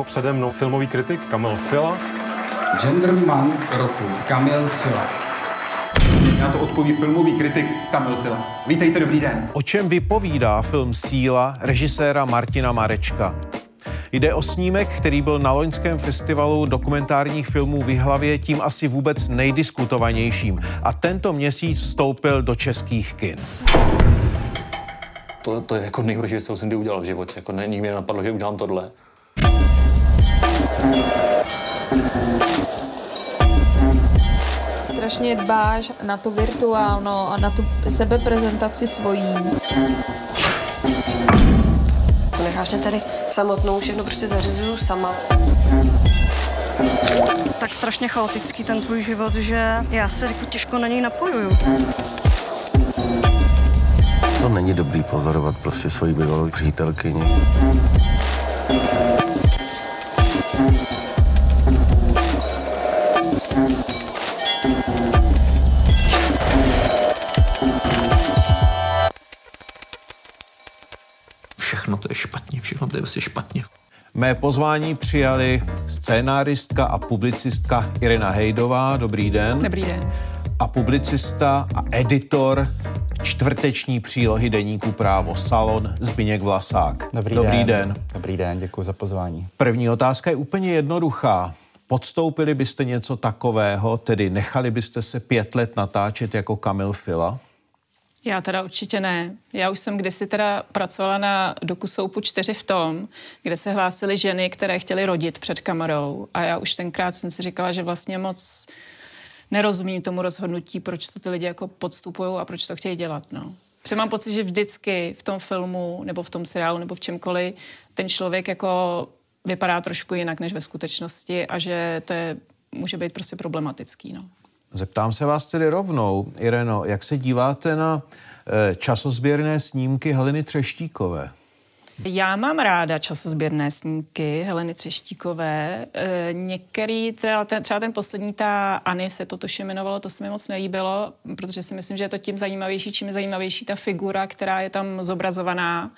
přímo přede mnou filmový kritik Kamil Fila. Genderman roku Kamil Fila. Na to odpoví filmový kritik Kamil Fila. Vítejte, dobrý den. O čem vypovídá film Síla režiséra Martina Marečka? Jde o snímek, který byl na loňském festivalu dokumentárních filmů v hlavě tím asi vůbec nejdiskutovanějším. A tento měsíc vstoupil do českých kin. To, to je jako nejhorší, co jsem kdy udělal v životě. Jako ne, nikdy mě napadlo, že udělám tohle. Strašně dbáš na to virtuálno a na tu sebeprezentaci svojí. Necháš mě tady samotnou, všechno prostě zařizuju sama. Tak strašně chaotický ten tvůj život, že já se jako těžko na něj napojuju. To není dobrý pozorovat prostě svoji bývalou přítelkyni. Prostě špatně. Mé pozvání přijali scénáristka a publicistka Irina Hejdová. Dobrý den. Dobrý den. A publicista a editor čtvrteční přílohy deníku Právo Salon Zbyněk Vlasák. Dobrý, Dobrý den. den. Dobrý den, děkuji za pozvání. První otázka je úplně jednoduchá. Podstoupili byste něco takového, tedy nechali byste se pět let natáčet jako Kamil Fila? Já teda určitě ne. Já už jsem kdysi teda pracovala na dokusoupu 4 v tom, kde se hlásily ženy, které chtěly rodit před kamerou. A já už tenkrát jsem si říkala, že vlastně moc nerozumím tomu rozhodnutí, proč to ty lidi jako podstupují a proč to chtějí dělat. No. Protože mám pocit, že vždycky v tom filmu nebo v tom seriálu nebo v čemkoliv ten člověk jako vypadá trošku jinak než ve skutečnosti a že to je, může být prostě problematický. No. Zeptám se vás tedy rovnou, Ireno, jak se díváte na e, časozběrné snímky Heleny Třeštíkové? Já mám ráda časozběrné snímky Heleny Třeštíkové. E, některý, třeba ten, třeba ten poslední, ta Ani se to tuším jmenovalo, to se mi moc nelíbilo, protože si myslím, že je to tím zajímavější, čím je zajímavější ta figura, která je tam zobrazovaná.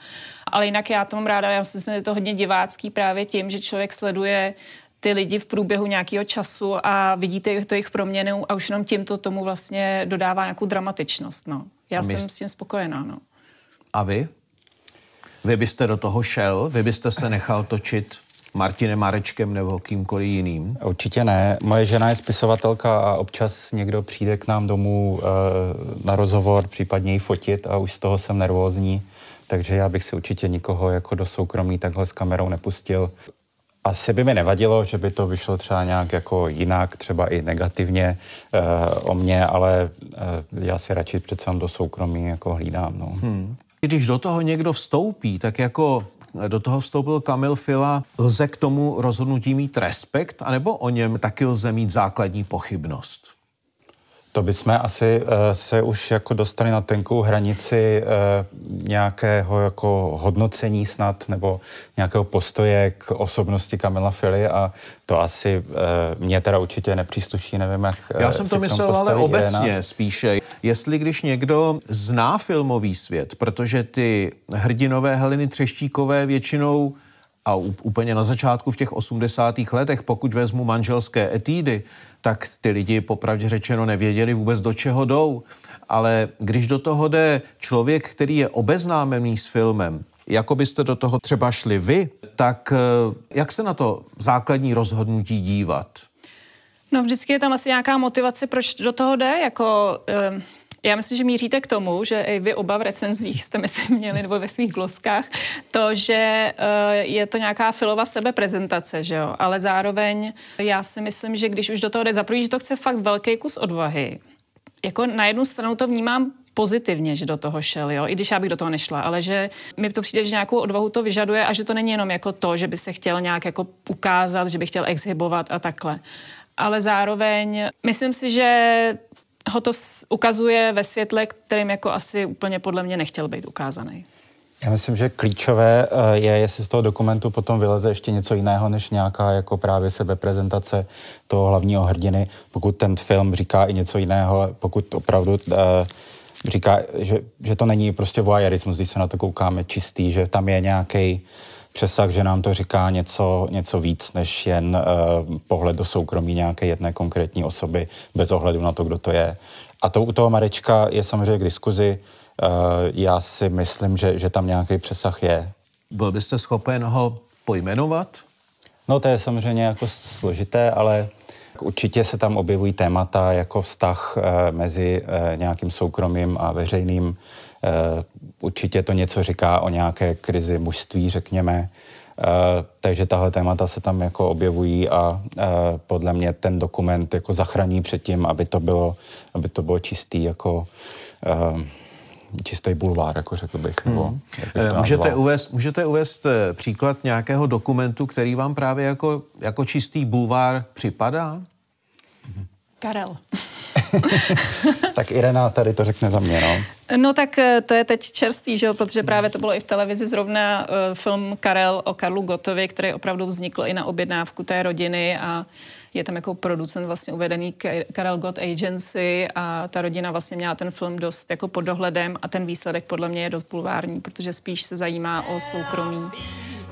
Ale jinak já to mám ráda, já myslím, že je to hodně divácký právě tím, že člověk sleduje ty lidi v průběhu nějakého času a vidíte to jejich proměnu a už jenom tímto tomu vlastně dodává nějakou dramatičnost. No. Já jsem s tím spokojená. No. A vy? Vy byste do toho šel? Vy byste se nechal točit Martinem Marečkem nebo kýmkoliv jiným? Určitě ne. Moje žena je spisovatelka a občas někdo přijde k nám domů e, na rozhovor, případně ji fotit a už z toho jsem nervózní. Takže já bych si určitě nikoho jako do soukromí takhle s kamerou nepustil. Asi by mi nevadilo, že by to vyšlo třeba nějak jako jinak, třeba i negativně uh, o mě, ale uh, já si radši přece do soukromí jako hlídám. No. Hmm. Když do toho někdo vstoupí, tak jako do toho vstoupil Kamil Fila, lze k tomu rozhodnutí mít respekt, anebo o něm taky lze mít základní pochybnost? To bychom asi uh, se už jako dostali na tenkou hranici uh, nějakého jako hodnocení snad nebo nějakého postoje k osobnosti Kamila Fili a to asi uh, mě teda určitě nepřísluší, nevím jak Já jsem to myslel ale obecně Irena. spíše. Jestli když někdo zná filmový svět, protože ty hrdinové Heleny Třeštíkové většinou a úplně na začátku v těch 80. letech, pokud vezmu manželské etídy, tak ty lidi popravdě řečeno nevěděli vůbec do čeho jdou. Ale když do toho jde člověk, který je obeznámený s filmem, jako byste do toho třeba šli vy, tak eh, jak se na to základní rozhodnutí dívat? No vždycky je tam asi nějaká motivace, proč do toho jde, jako... Uh já myslím, že míříte k tomu, že i vy oba v recenzích jste myslím měli, nebo ve svých gloskách, to, že uh, je to nějaká filová sebeprezentace, že jo? Ale zároveň já si myslím, že když už do toho jde za že to chce fakt velký kus odvahy. Jako na jednu stranu to vnímám pozitivně, že do toho šel, jo? i když já bych do toho nešla, ale že mi to přijde, že nějakou odvahu to vyžaduje a že to není jenom jako to, že by se chtěl nějak jako ukázat, že by chtěl exhibovat a takhle. Ale zároveň myslím si, že ho to ukazuje ve světle, kterým jako asi úplně podle mě nechtěl být ukázaný. Já myslím, že klíčové eh, je, jestli z toho dokumentu potom vyleze ještě něco jiného, než nějaká jako právě sebeprezentace toho hlavního hrdiny. Pokud ten film říká i něco jiného, pokud opravdu uh, říká, že, že to není prostě voyeurismus, když se na to koukáme čistý, že tam je nějaký přesah, že nám to říká něco, něco víc, než jen uh, pohled do soukromí nějaké jedné konkrétní osoby, bez ohledu na to, kdo to je. A to u toho Marečka je samozřejmě k diskuzi. Uh, já si myslím, že, že tam nějaký přesah je. Byl byste schopen ho pojmenovat? No to je samozřejmě jako složité, ale určitě se tam objevují témata jako vztah e, mezi nějakým soukromým a veřejným. E, určitě to něco říká o nějaké krizi mužství, řekněme. Uh, takže tahle témata se tam jako objevují a uh, podle mě ten dokument jako zachrání před tím, aby to bylo, aby to bylo čistý jako čistý bulvár, jako řekl bych. Hmm. Nebo, bych můžete, uvést, můžete uvést příklad nějakého dokumentu, který vám právě jako, jako čistý bulvár připadá? Karel. tak Irena tady to řekne za mě, no. No tak eh, to je teď čerstvý, že jo, protože právě to bylo i v televizi zrovna uh, film Karel o Karlu Gotovi, který opravdu vznikl i na objednávku té rodiny a je tam jako producent vlastně uvedený Karel Gott Agency a ta rodina vlastně měla ten film dost jako pod dohledem a ten výsledek podle mě je dost bulvární, protože spíš se zajímá o soukromí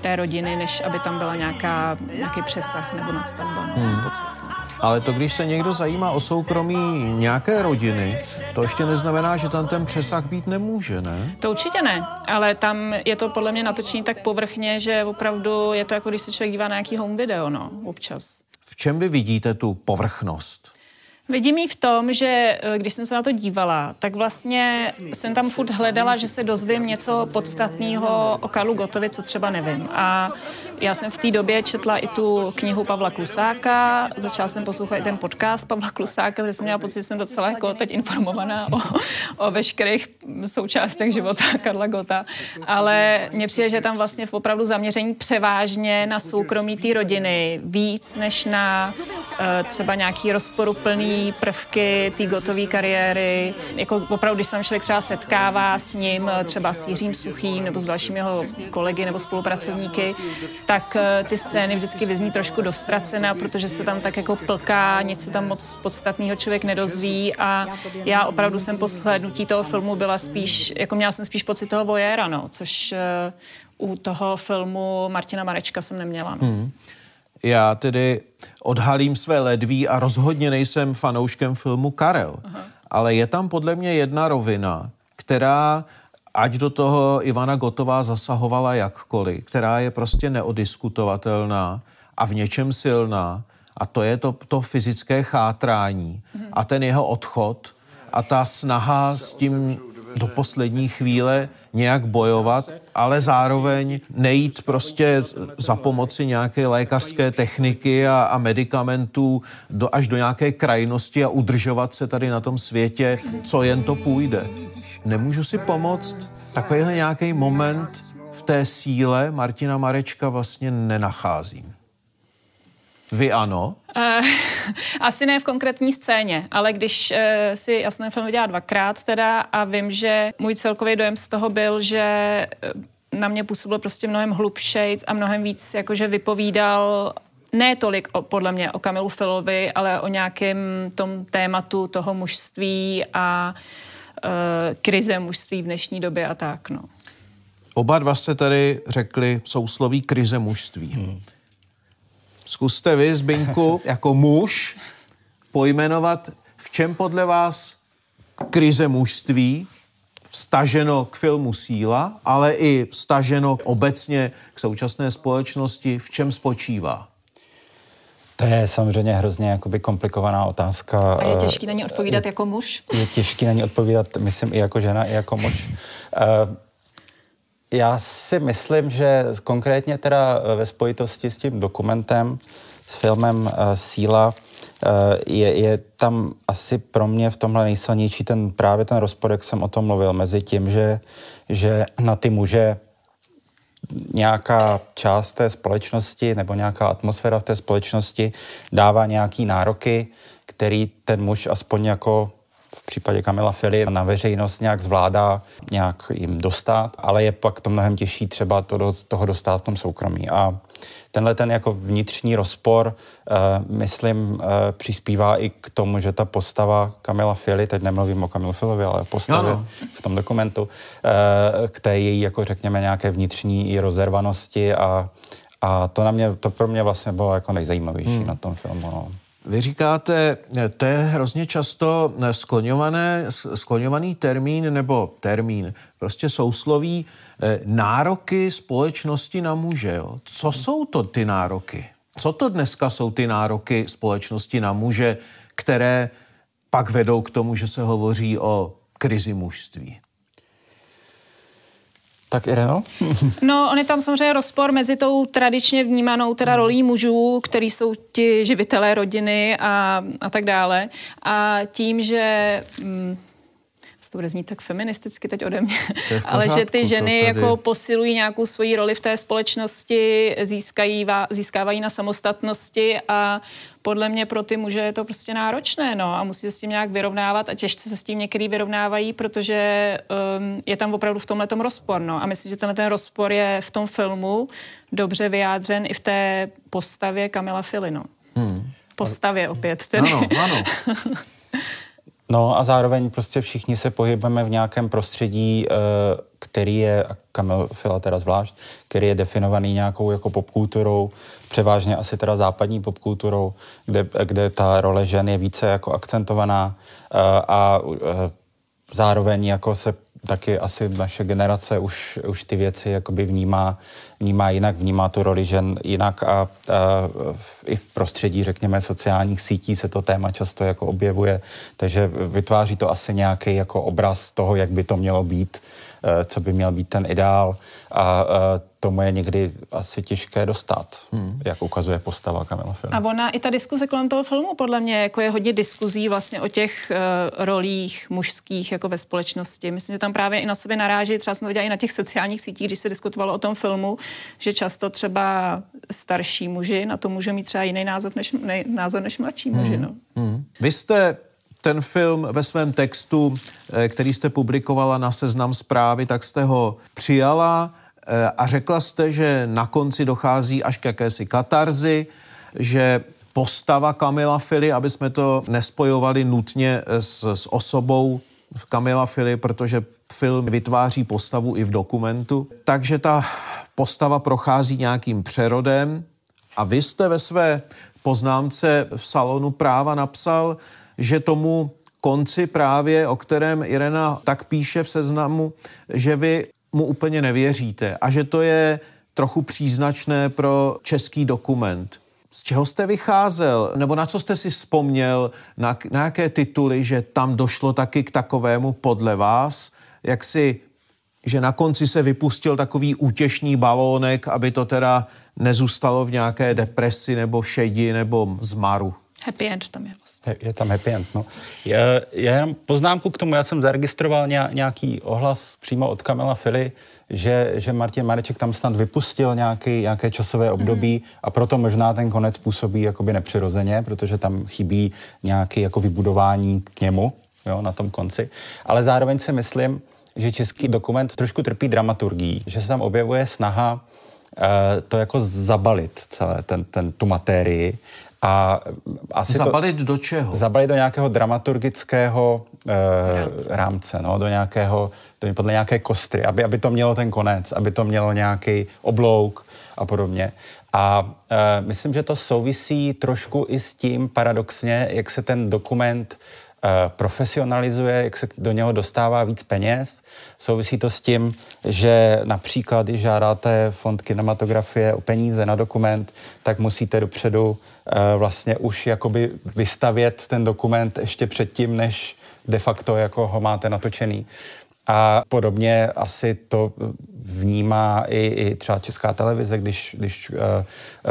té rodiny, než aby tam byla nějaká, nějaký přesah nebo nadstavba. No, hmm. pocit, no. Ale to, když se někdo zajímá o soukromí nějaké rodiny, to ještě neznamená, že tam ten přesah být nemůže, ne? To určitě ne, ale tam je to podle mě natočení tak povrchně, že opravdu je to jako když se člověk dívá na nějaký home video, no, občas. V čem vy vidíte tu povrchnost? Vidím ji v tom, že eh, když jsem se na to dívala, tak vlastně jsem tam furt hledala, že se dozvím něco podstatného o Karlu Gotovi, co třeba nevím. A já jsem v té době četla i tu knihu Pavla Klusáka, začala jsem poslouchat i ten podcast Pavla Klusáka, takže jsem měla pocit, že jsem docela jako teď informovaná o, o veškerých součástech života Karla Gota. Ale mně přijde, že tam vlastně v opravdu zaměření převážně na soukromí té rodiny, víc než na uh, třeba nějaký rozporuplný prvky té gotové kariéry. Jako opravdu, když se tam člověk třeba setkává s ním, třeba s Jiřím Suchým nebo s dalšími jeho kolegy nebo spolupracovníky, tak eh, ty scény vždycky vyzní trošku dostracené, protože se tam tak jako plká, nic se tam moc podstatného člověk nedozví a já opravdu jsem po shlédnutí toho filmu byla spíš, jako měla jsem spíš pocit toho voyéra, no, což eh, u toho filmu Martina Marečka jsem neměla. No. Hmm. Já tedy odhalím své ledví a rozhodně nejsem fanouškem filmu Karel. Aha. Ale je tam podle mě jedna rovina, která ať do toho Ivana Gotová zasahovala jakkoliv, která je prostě neodiskutovatelná a v něčem silná, a to je to, to fyzické chátrání mhm. a ten jeho odchod a ta snaha s tím do poslední chvíle nějak bojovat, ale zároveň nejít prostě za pomoci nějaké lékařské techniky a, a medicamentů do, až do nějaké krajnosti a udržovat se tady na tom světě, co jen to půjde. Nemůžu si pomoct, takovýhle nějaký moment v té síle Martina Marečka vlastně nenacházím. Vy ano? Uh, asi ne v konkrétní scéně, ale když uh, si jasný film viděla dvakrát teda a vím, že můj celkový dojem z toho byl, že na mě působil prostě mnohem hlubšejc a mnohem víc jakože vypovídal ne tolik o, podle mě o Kamilu Filovi, ale o nějakém tom tématu toho mužství a uh, krize mužství v dnešní době a tak, no. Oba dva jste tady řekli sousloví krize mužství. Hmm. Zkuste vy, Zbinku, jako muž pojmenovat, v čem podle vás krize mužství vstaženo k filmu Síla, ale i vstaženo obecně k současné společnosti, v čem spočívá? To je samozřejmě hrozně jakoby komplikovaná otázka. A je těžký na ní odpovídat jako muž? Je těžký na ní odpovídat, myslím, i jako žena, i jako muž. Já si myslím, že konkrétně teda eh, ve spojitosti s tím dokumentem, s filmem uh, Síla, uh, je, je tam asi pro mě v tomhle nejsilnější ten právě ten rozpor, jak jsem o tom mluvil, mezi tím, že, že na ty muže nějaká část té společnosti nebo nějaká atmosféra v té společnosti dává nějaký nároky, který ten muž aspoň jako v případě Kamila Fili na veřejnost nějak zvládá nějak jim dostat, ale je pak to mnohem těžší třeba to do toho dostat v tom soukromí. A tenhle ten jako vnitřní rozpor, uh, myslím, uh, přispívá i k tomu, že ta postava Kamila Fili, teď nemluvím o Kamilu Filovi, ale postavě no, no. v tom dokumentu, uh, k té její, jako řekněme, nějaké vnitřní i rozervanosti a, a to, na mě, to pro mě vlastně bylo jako nejzajímavější hmm. na tom filmu. No. Vy říkáte, to je hrozně často skloňované, skloňovaný termín nebo termín, prostě sousloví eh, nároky společnosti na muže. Jo? Co jsou to ty nároky? Co to dneska jsou ty nároky společnosti na muže, které pak vedou k tomu, že se hovoří o krizi mužství? Tak Ireno? no, on je tam samozřejmě rozpor mezi tou tradičně vnímanou teda rolí mužů, který jsou ti živitelé rodiny a, a tak dále. A tím, že... Hm, to bude znít tak feministicky teď ode mě, pořádku, ale že ty ženy jako posilují nějakou svoji roli v té společnosti, získají, získávají na samostatnosti a podle mě pro ty muže je to prostě náročné, no, a musí se s tím nějak vyrovnávat a těžce se s tím některý vyrovnávají, protože um, je tam opravdu v tomhle tom rozpor, no, a myslím, že tenhle ten rozpor je v tom filmu dobře vyjádřen i v té postavě Kamila Filino. Hmm. Postavě opět. Tedy. Ano, ano. No a zároveň prostě všichni se pohybujeme v nějakém prostředí, eh, který je, a Kamil Fila teda zvlášť, který je definovaný nějakou jako popkulturou, převážně asi teda západní popkulturou, kde, kde ta role žen je více jako akcentovaná eh, a eh, zároveň jako se taky asi naše generace už, už ty věci jakoby vnímá, vnímá jinak, vnímá tu roli žen jinak a, a i v prostředí, řekněme, sociálních sítí se to téma často jako objevuje, takže vytváří to asi nějaký jako obraz toho, jak by to mělo být, co by měl být ten ideál a tomu je někdy asi těžké dostat, hmm. jak ukazuje postava Kamila filmu. A ona, i ta diskuze kolem toho filmu, podle mě, jako je hodně diskuzí vlastně o těch uh, rolích mužských jako ve společnosti. Myslím, že tam právě i na sebe naráží, třeba jsem to viděla i na těch sociálních sítích, když se diskutovalo o tom filmu, že často třeba starší muži na to může mít třeba jiný názor než, ne, názor než mladší muži. Hmm. No. Hmm. Vy jste ten film ve svém textu, eh, který jste publikovala na seznam zprávy, tak jste ho přijala Eh, a řekla jste, že na konci dochází až k jakési katarzi, že postava Kamila Fili, aby jsme to nespojovali nutně s, s osobou Kamila Fili, protože film vytváří postavu i v dokumentu. Takže ta postava prochází nějakým přerodem a vy jste ve své poznámce v salonu práva napsal, že tomu konci právě, o kterém Irena tak píše v seznamu, že vy mu úplně nevěříte a že to je trochu příznačné pro český dokument. Z čeho jste vycházel? Nebo na co jste si vzpomněl? Na, na jaké tituly, že tam došlo taky k takovému podle vás? Jak si, že na konci se vypustil takový útěšný balónek, aby to teda nezůstalo v nějaké depresi nebo šedi nebo zmaru? Happy end tam je. Je tam happy end, no. Je, je jenom poznámku k tomu, já jsem zaregistroval nějaký ohlas přímo od Kamila Fili, že, že Martin Mareček tam snad vypustil nějaký, nějaké časové období mm. a proto možná ten konec působí jakoby nepřirozeně, protože tam chybí nějaké jako vybudování k němu jo, na tom konci. Ale zároveň si myslím, že český dokument trošku trpí dramaturgií, že se tam objevuje snaha uh, to jako zabalit celé ten, ten, tu matérii a asi zabalit to, do čeho? Zabalit do nějakého dramaturgického e, rámce, rámce no, do nějakého, do, podle nějaké kostry, aby, aby to mělo ten konec, aby to mělo nějaký oblouk a podobně. A e, myslím, že to souvisí trošku i s tím paradoxně, jak se ten dokument profesionalizuje, jak se do něho dostává víc peněz. Souvisí to s tím, že například, když žádáte fond kinematografie o peníze na dokument, tak musíte dopředu eh, vlastně už jakoby vystavět ten dokument ještě předtím, než de facto jako ho máte natočený. A podobně asi to vnímá i, i třeba Česká televize, když, když uh,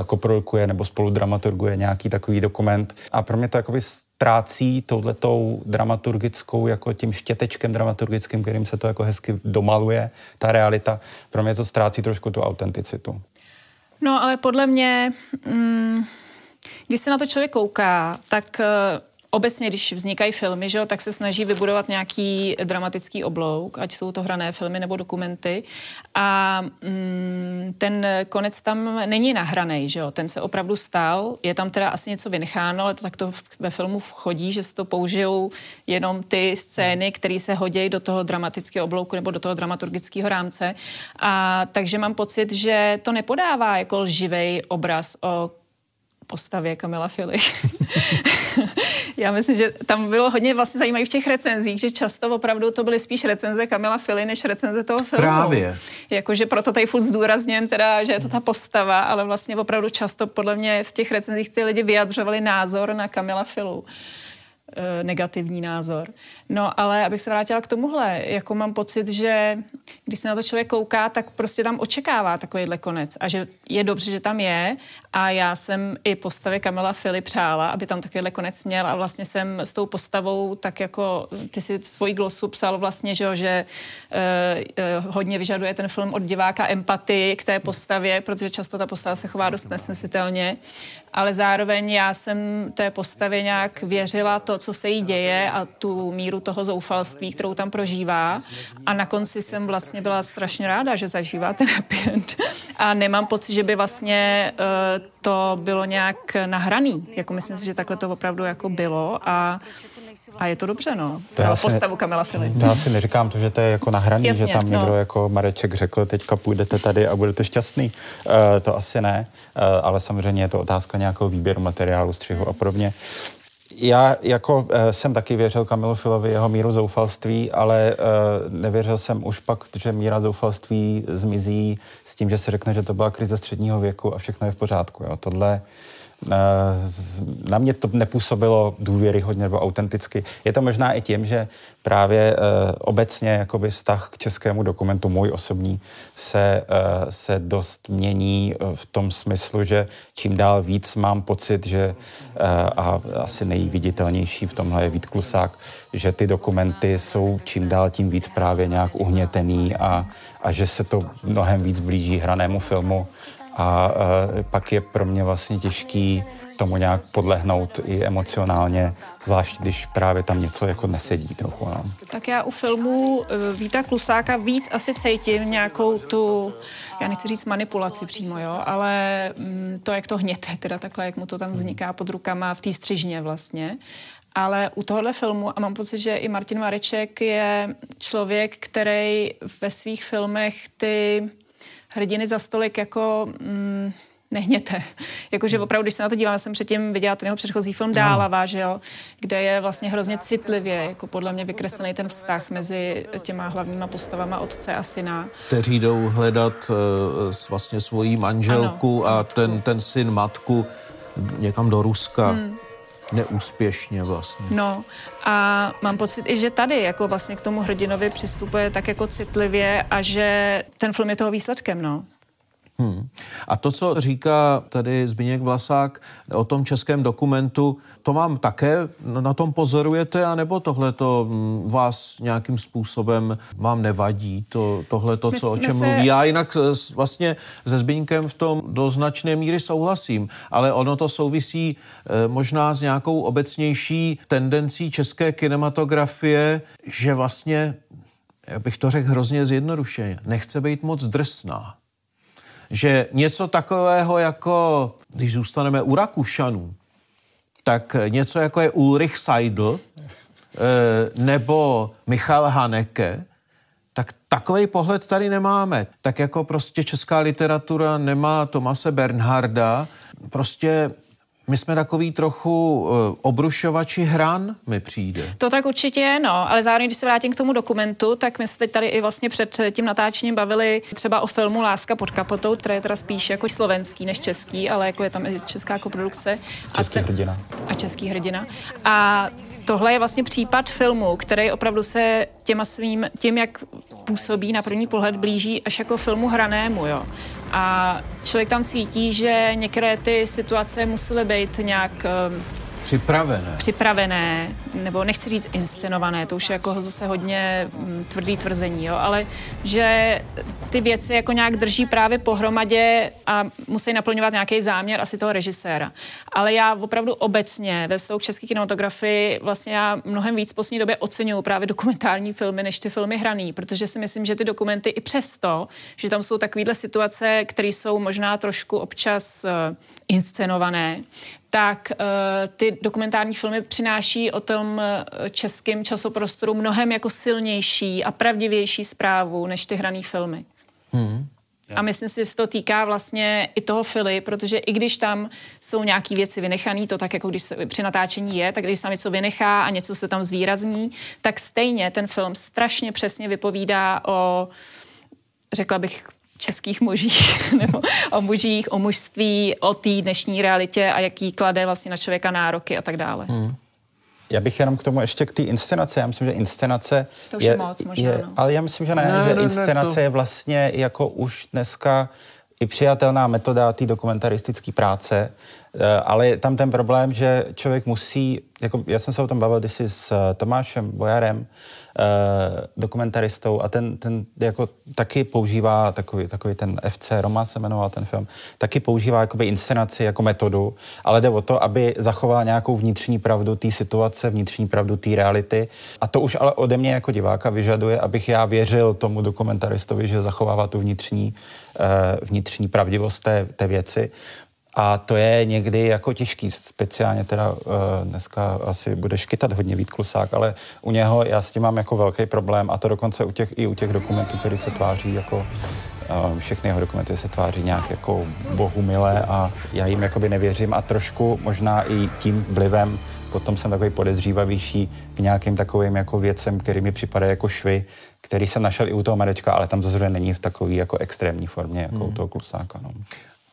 koprodukuje nebo spoludramaturguje nějaký takový dokument. A pro mě to jakoby ztrácí touhletou dramaturgickou, jako tím štětečkem dramaturgickým, kterým se to jako hezky domaluje, ta realita. Pro mě to ztrácí trošku tu autenticitu. No ale podle mě, mm, když se na to člověk kouká, tak uh obecně, když vznikají filmy, že jo, tak se snaží vybudovat nějaký dramatický oblouk, ať jsou to hrané filmy nebo dokumenty. A mm, ten konec tam není nahraný, že jo, ten se opravdu stal. Je tam teda asi něco vynecháno, ale to tak to ve filmu chodí, že se to použijou jenom ty scény, které se hodí do toho dramatického oblouku nebo do toho dramaturgického rámce. A takže mám pocit, že to nepodává jako lživý obraz o postavě Kamila Fili. Já myslím, že tam bylo hodně vlastně zajímavé v těch recenzích, že často opravdu to byly spíš recenze Kamila Fili, než recenze toho filmu. Právě. Jakože proto tady furt zdůrazněm teda, že je to ta postava, ale vlastně opravdu často podle mě v těch recenzích ty lidi vyjadřovali názor na Kamila Filu negativní názor. No ale abych se vrátila k tomuhle, jako mám pocit, že když se na to člověk kouká, tak prostě tam očekává takovýhle konec a že je dobře, že tam je a já jsem i postavě Kamila Fili přála, aby tam takovýhle konec měl a vlastně jsem s tou postavou tak jako, ty si svoji glosu psal vlastně, že, že uh, uh, hodně vyžaduje ten film od diváka empatii k té postavě, protože často ta postava se chová dost nesnesitelně, ale zároveň já jsem té postavě nějak věřila to, co se jí děje a tu míru toho zoufalství, kterou tam prožívá a na konci jsem vlastně byla strašně ráda, že zažívá ten happy end. A nemám pocit, že by vlastně uh, to bylo nějak nahraný. Jako myslím si, že takhle to opravdu jako bylo a a je to dobře, no. To já postavu Kamila Filip. Já si neříkám to, že to je jako nahraný, Jasně, že tam někdo no. jako Mareček řekl, teďka půjdete tady a budete šťastný. Uh, to asi ne, uh, ale samozřejmě je to otázka nějakého výběru materiálu, střihu a podobně já jako e, jsem taky věřil Kamilu Filovi jeho míru zoufalství, ale e, nevěřil jsem už pak, že míra zoufalství zmizí s tím, že se řekne, že to byla krize středního věku a všechno je v pořádku. Jo. Tohle e, na mě to nepůsobilo důvěryhodně nebo autenticky. Je to možná i tím, že právě uh, obecně jakoby vztah k českému dokumentu, můj osobní, se, uh, se dost mění v tom smyslu, že čím dál víc mám pocit, že a asi nejviditelnější v tomhle je Vít Klusák, že ty dokumenty jsou čím dál tím víc právě nějak uhnětený a, a že se to mnohem víc blíží hranému filmu a pak je pro mě vlastně těžký tomu nějak podlehnout i emocionálně, zvlášť když právě tam něco jako nesedí trochu. No. Tak já u filmu eh, Víta Klusáka víc asi cítím nějakou tu, já nechci říct manipulaci přímo, jo, ale mm, to, jak to hněte, teda takhle, jak mu to tam vzniká pod rukama v té střižně vlastně. Ale u tohohle filmu, a mám pocit, že i Martin Mareček je člověk, který ve svých filmech ty hrdiny za stolik jako... Mm, nehněte. Jakože hmm. opravdu, když se na to dívám, jsem předtím viděla ten jeho předchozí film Dálava, že jo, kde je vlastně hrozně citlivě, jako podle mě vykreslený ten vztah mezi těma hlavníma postavama otce a syna. Kteří jdou hledat uh, vlastně svoji manželku ano. a ten, ten syn matku někam do Ruska. Hmm neúspěšně vlastně. No a mám pocit i, že tady jako vlastně k tomu hrdinovi přistupuje tak jako citlivě a že ten film je toho výsledkem, no. Hmm. A to, co říká tady Zbigněk Vlasák o tom českém dokumentu, to vám také na tom pozorujete, anebo tohle to hm, vás nějakým způsobem vám nevadí, to, tohle to, co, o čem se... mluví? Já jinak vlastně se Zbigněkem v tom do značné míry souhlasím, ale ono to souvisí eh, možná s nějakou obecnější tendencí české kinematografie, že vlastně, já bych to řekl hrozně zjednodušeně, nechce být moc drsná že něco takového jako, když zůstaneme u Rakušanů, tak něco jako je Ulrich Seidl eh, nebo Michal Haneke, tak takový pohled tady nemáme. Tak jako prostě česká literatura nemá Tomase Bernharda, prostě my jsme takový trochu uh, obrušovači hran, mi přijde. To tak určitě je, no, ale zároveň, když se vrátím k tomu dokumentu, tak my se teď tady i vlastně před tím natáčením bavili třeba o filmu Láska pod kapotou, který je teda spíš jako slovenský než český, ale jako je tam i česká koprodukce. Český a ten, hrdina. A český hrdina. A tohle je vlastně případ filmu, který opravdu se těma svým, tím, jak působí na první pohled, blíží až jako filmu hranému, jo. A člověk tam cítí, že některé ty situace musely být nějak um, Připravené. Připravené, nebo nechci říct inscenované, to už je jako zase hodně mm, tvrdý tvrzení, jo, ale že ty věci jako nějak drží právě pohromadě a musí naplňovat nějaký záměr asi toho režiséra. Ale já opravdu obecně ve vztahu k české kinematografii vlastně já mnohem víc v poslední době oceňuju právě dokumentární filmy, než ty filmy hraný, protože si myslím, že ty dokumenty i přesto, že tam jsou takovéhle situace, které jsou možná trošku občas uh, inscenované, tak uh, ty dokumentární filmy přináší o tom uh, českém časoprostoru mnohem jako silnější a pravdivější zprávu než ty hrané filmy. Hmm. A myslím si, že se to týká vlastně i toho Fili, protože i když tam jsou nějaké věci vynechané, to tak jako když se při natáčení je, tak když se tam něco vynechá a něco se tam zvýrazní, tak stejně ten film strašně přesně vypovídá o, řekla bych, českých mužích, nebo o mužích, o mužství, o té dnešní realitě a jaký klade vlastně na člověka nároky a tak dále. Hmm. Já bych jenom k tomu ještě k té inscenaci. Já myslím, že inscenace to už je, je moc možná, je, no. Ale já myslím, že ne, ne že ne, inscenace ne, to... je vlastně jako už dneska i přijatelná metoda té dokumentaristické práce, ale je tam ten problém, že člověk musí, jako já jsem se o tom bavil kdysi s eh, Tomášem Bojarem, Eh, dokumentaristou a ten, ten jako taky používá takový, takový ten FC Roma se jmenoval ten film, taky používá jakoby inscenaci jako metodu, ale jde o to, aby zachoval nějakou vnitřní pravdu té situace, vnitřní pravdu té reality a to už ale ode mě jako diváka vyžaduje, abych já věřil tomu dokumentaristovi, že zachovává tu vnitřní, vnitřní pravdivost té, té věci. A to je někdy jako těžký, speciálně teda uh, dneska asi bude škytat hodně Vít Klusák, ale u něho já s tím mám jako velký problém a to dokonce u těch, i u těch dokumentů, které se tváří jako uh, všechny jeho dokumenty se tváří nějak jako bohu milé a já jim jakoby nevěřím a trošku možná i tím vlivem potom jsem takový podezřívavější k nějakým takovým jako věcem, který mi připadají jako švy, který jsem našel i u toho Marečka, ale tam zase není v takové jako extrémní formě, jako hmm. u toho Klusáka. No.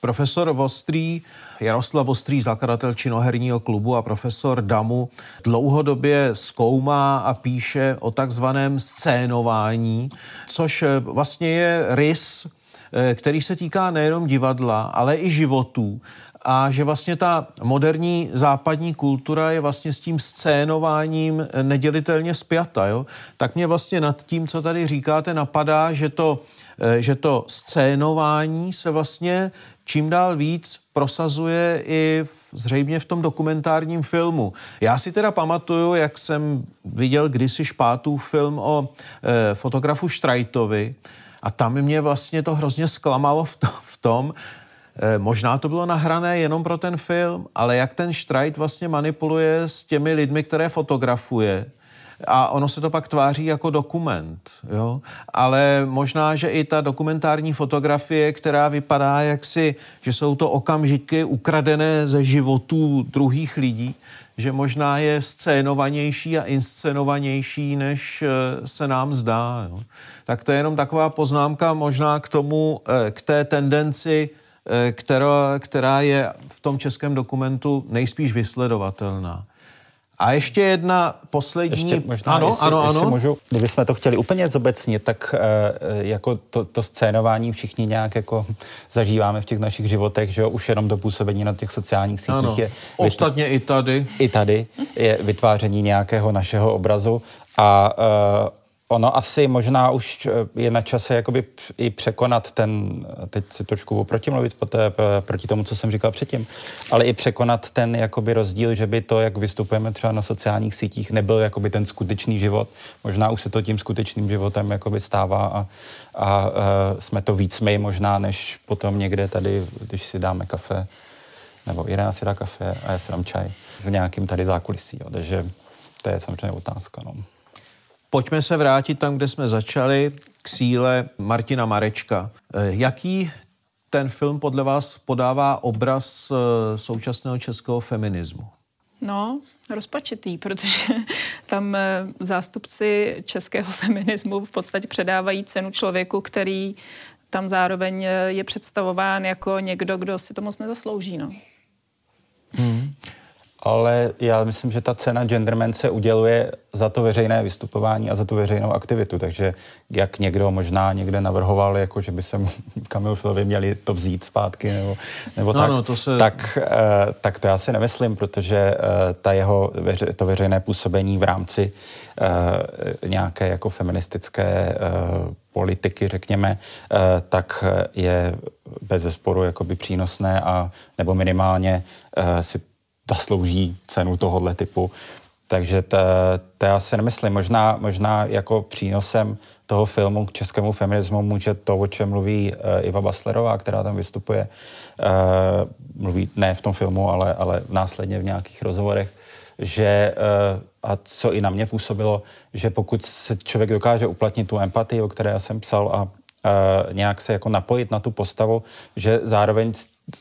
Profesor Vostrý, Jaroslav Vostrý, zakladatel činoherního klubu a profesor Damu dlouhodobě zkoumá a píše o takzvaném scénování, což eh, vlastně je rys, eh, který se týká nejenom divadla, ale i životů a že vlastně ta moderní západní kultura je vlastně s tím scénováním nedělitelně spjata. Jo? Tak mě vlastně nad tím, co tady říkáte, napadá, že to, eh, že to scénování se vlastně čím dál víc prosazuje i v, zřejmě v tom dokumentárním filmu. Já si teda pamatuju, jak jsem viděl kdysi špátů film o e, fotografu Štrajtovi a tam mě vlastně to hrozně zklamalo v, to, v tom, e, možná to bylo nahrané jenom pro ten film, ale jak ten Štrajt vlastně manipuluje s těmi lidmi, které fotografuje, a ono se to pak tváří jako dokument, jo? ale možná, že i ta dokumentární fotografie, která vypadá jaksi, že jsou to okamžiky ukradené ze životů druhých lidí, že možná je scénovanější a inscenovanější, než eh, se nám zdá. Jo? Tak to je jenom taková poznámka možná k tomu, eh, k té tendenci, eh, která, která je v tom českém dokumentu nejspíš vysledovatelná. A ještě jedna poslední... Ještě možná, ano, jestli, ano, jestli ano. Můžu, kdybychom to chtěli úplně zobecnit, tak uh, jako to, to scénování všichni nějak jako zažíváme v těch našich životech, že jo, už jenom do působení na těch sociálních sítích ano. je... Ostatně i tady. I tady je vytváření nějakého našeho obrazu a uh, Ono asi možná už eh, je na čase jakoby i překonat ten, teď si trošku protimluvit poté, proti tomu, co jsem říkal předtím, ale i překonat ten jakoby rozdíl, že by to, jak vystupujeme třeba na sociálních sítích, nebyl jakoby ten skutečný život. Možná už se to tím skutečným životem jakoby stává a, a, a jsme to víc my možná, než potom někde tady, když si dáme kafe, nebo Irena si dá kafe a já si dám čaj v nějakým tady zákulisí. Jo. Takže to je samozřejmě otázka. No. Pojďme se vrátit tam, kde jsme začali, k síle Martina Marečka. Eh, jaký ten film podle vás podává obraz eh, současného českého feminismu? No, rozpačitý, protože tam eh, zástupci českého feminismu v podstatě předávají cenu člověku, který tam zároveň je představován jako někdo, kdo si to moc nezaslouží. No. Hmm. Ale já myslím, že ta cena Genderman se uděluje za to veřejné vystupování a za tu veřejnou aktivitu, takže jak někdo možná někde navrhoval, jako že by se Kamil Filovi měli to vzít zpátky, nebo, nebo no, tak, no, to se... tak, eh, tak to já si nemyslím, protože eh, ta jeho to veřejné působení v rámci eh, nějaké jako feministické politiky, řekněme, tak je bez zesporu jakoby přínosné a nebo minimálně si zaslouží cenu tohohle typu. Takže to, to já si nemyslím. Možná, možná jako přínosem toho filmu k českému feminismu může to, o čem mluví uh, Iva Baslerová, která tam vystupuje. Uh, mluví ne v tom filmu, ale, ale následně v nějakých rozhovorech, že uh, a co i na mě působilo, že pokud se člověk dokáže uplatnit tu empatii, o které já jsem psal a nějak se jako napojit na tu postavu, že zároveň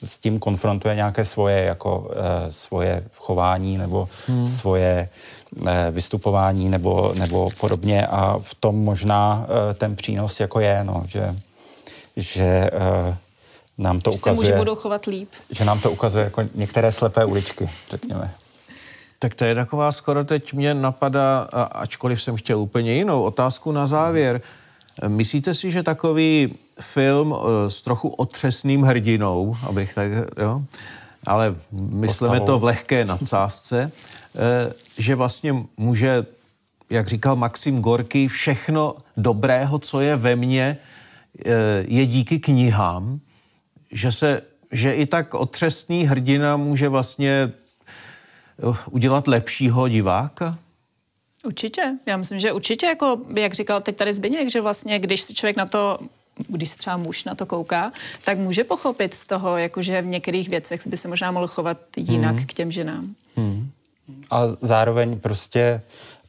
s tím konfrontuje nějaké svoje, jako, uh, svoje chování nebo hmm. svoje uh, vystupování nebo, nebo podobně a v tom možná uh, ten přínos jako je, no, že, že uh, nám to že ukazuje... Se budou chovat líp. Že nám to ukazuje jako některé slepé uličky, řekněme. Tak to je taková skoro teď mě napadá, ačkoliv jsem chtěl úplně jinou otázku na závěr. Hmm Myslíte si, že takový film eh, s trochu otřesným hrdinou, abych tak, jo, ale myslíme to v lehké nadsázce, eh, že vlastně může, jak říkal Maxim Gorky, všechno dobrého, co je ve mně, eh, je díky knihám, že se, že i tak otřesný hrdina může vlastně udělat lepšího diváka? Určitě. Já myslím, že určitě, jako, jak říkal teď tady Zbyněk, že vlastně, když se člověk na to když se třeba muž na to kouká, tak může pochopit z toho, jakože v některých věcech by se možná mohl chovat jinak hmm. k těm ženám. Hmm. A zároveň prostě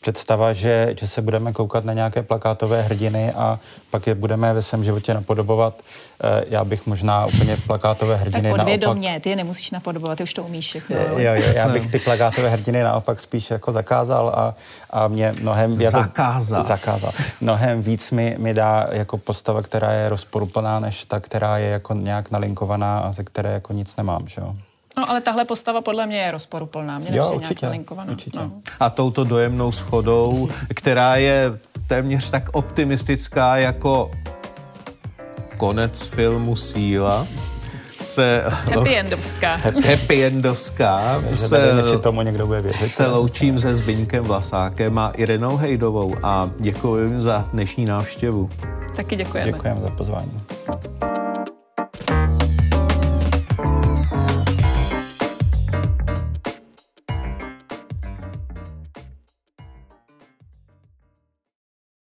představa, že, že se budeme koukat na nějaké plakátové hrdiny a pak je budeme ve svém životě napodobovat. Eh, já bych možná úplně plakátové hrdiny tak podvědomě, naopak... ty je nemusíš napodobovat, ty už to umíš všechno. Jo, jo, já bych ty plakátové hrdiny naopak spíš jako zakázal a, a mě mnohem... Jako, zakázal. Zakázal. Mnohem víc mi, mi dá jako postava, která je rozporuplná, než ta, která je jako nějak nalinkovaná a ze které jako nic nemám, že jo. No, ale tahle postava podle mě je rozporuplná. Mě jo, určitě, nějak určitě. No. A touto dojemnou schodou, která je téměř tak optimistická jako konec filmu Síla, se... Happy endovská. Happy endovská. se, tomu někdo bude věřit. Se loučím se Zbyňkem Vlasákem a Irenou Hejdovou a děkuji jim za dnešní návštěvu. Taky děkujeme. Děkujeme za pozvání.